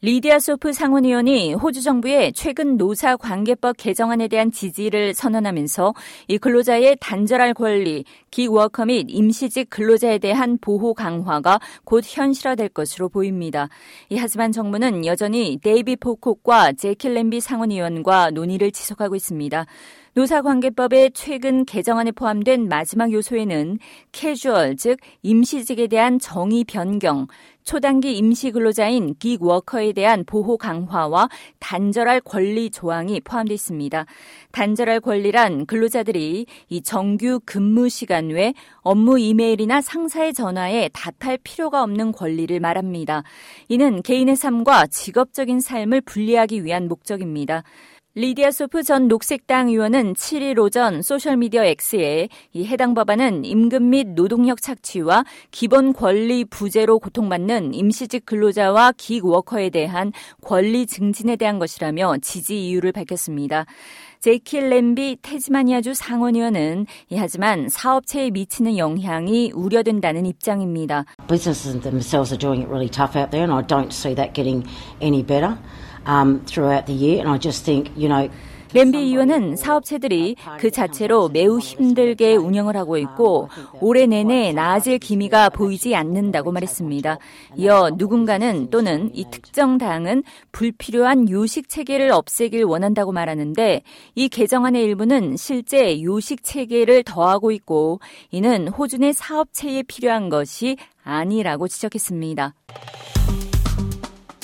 리디아 소프 상원의원이 호주 정부의 최근 노사 관계법 개정안에 대한 지지를 선언하면서 이 근로자의 단절할 권리, 기워커 및 임시직 근로자에 대한 보호 강화가 곧 현실화될 것으로 보입니다. 이 하지만 정부는 여전히 데이비드 포콕과 재키 램비 상원의원과 논의를 지속하고 있습니다. 노사관계법의 최근 개정안에 포함된 마지막 요소에는 캐주얼, 즉 임시직에 대한 정의 변경, 초단기 임시 근로자인 기 워커에 대한 보호 강화와 단절할 권리 조항이 포함되어 있습니다. 단절할 권리란 근로자들이 이 정규 근무 시간 외 업무 이메일이나 상사의 전화에 답할 필요가 없는 권리를 말합니다. 이는 개인의 삶과 직업적인 삶을 분리하기 위한 목적입니다. 리디아 소프 전 녹색당 의원은 7일 오전 소셜미디어 X에 이 해당 법안은 임금 및 노동력 착취와 기본 권리 부재로 고통받는 임시직 근로자와 기워커에 대한 권리 증진에 대한 것이라며 지지 이유를 밝혔습니다. 제킬 램비 테즈마니아주 상원의원은 하지만 사업체에 미치는 영향이 우려된다는 입장입니다. Businesses themselves are doing it really tough out there and I don't see that getting any better. Um, throughout the year. And I just think, you know, 램비 의원은 사업체들이 그 자체로 매우 힘들게 운영을 하고 있고 올해 내내 나아질 기미가 보이지 않는다고 말했습니다. 이어 누군가는 또는 이 특정 당은 불필요한 요식 체계를 없애길 원한다고 말하는데 이 개정안의 일부는 실제 요식 체계를 더하고 있고 이는 호주 내 사업체에 필요한 것이 아니라고 지적했습니다.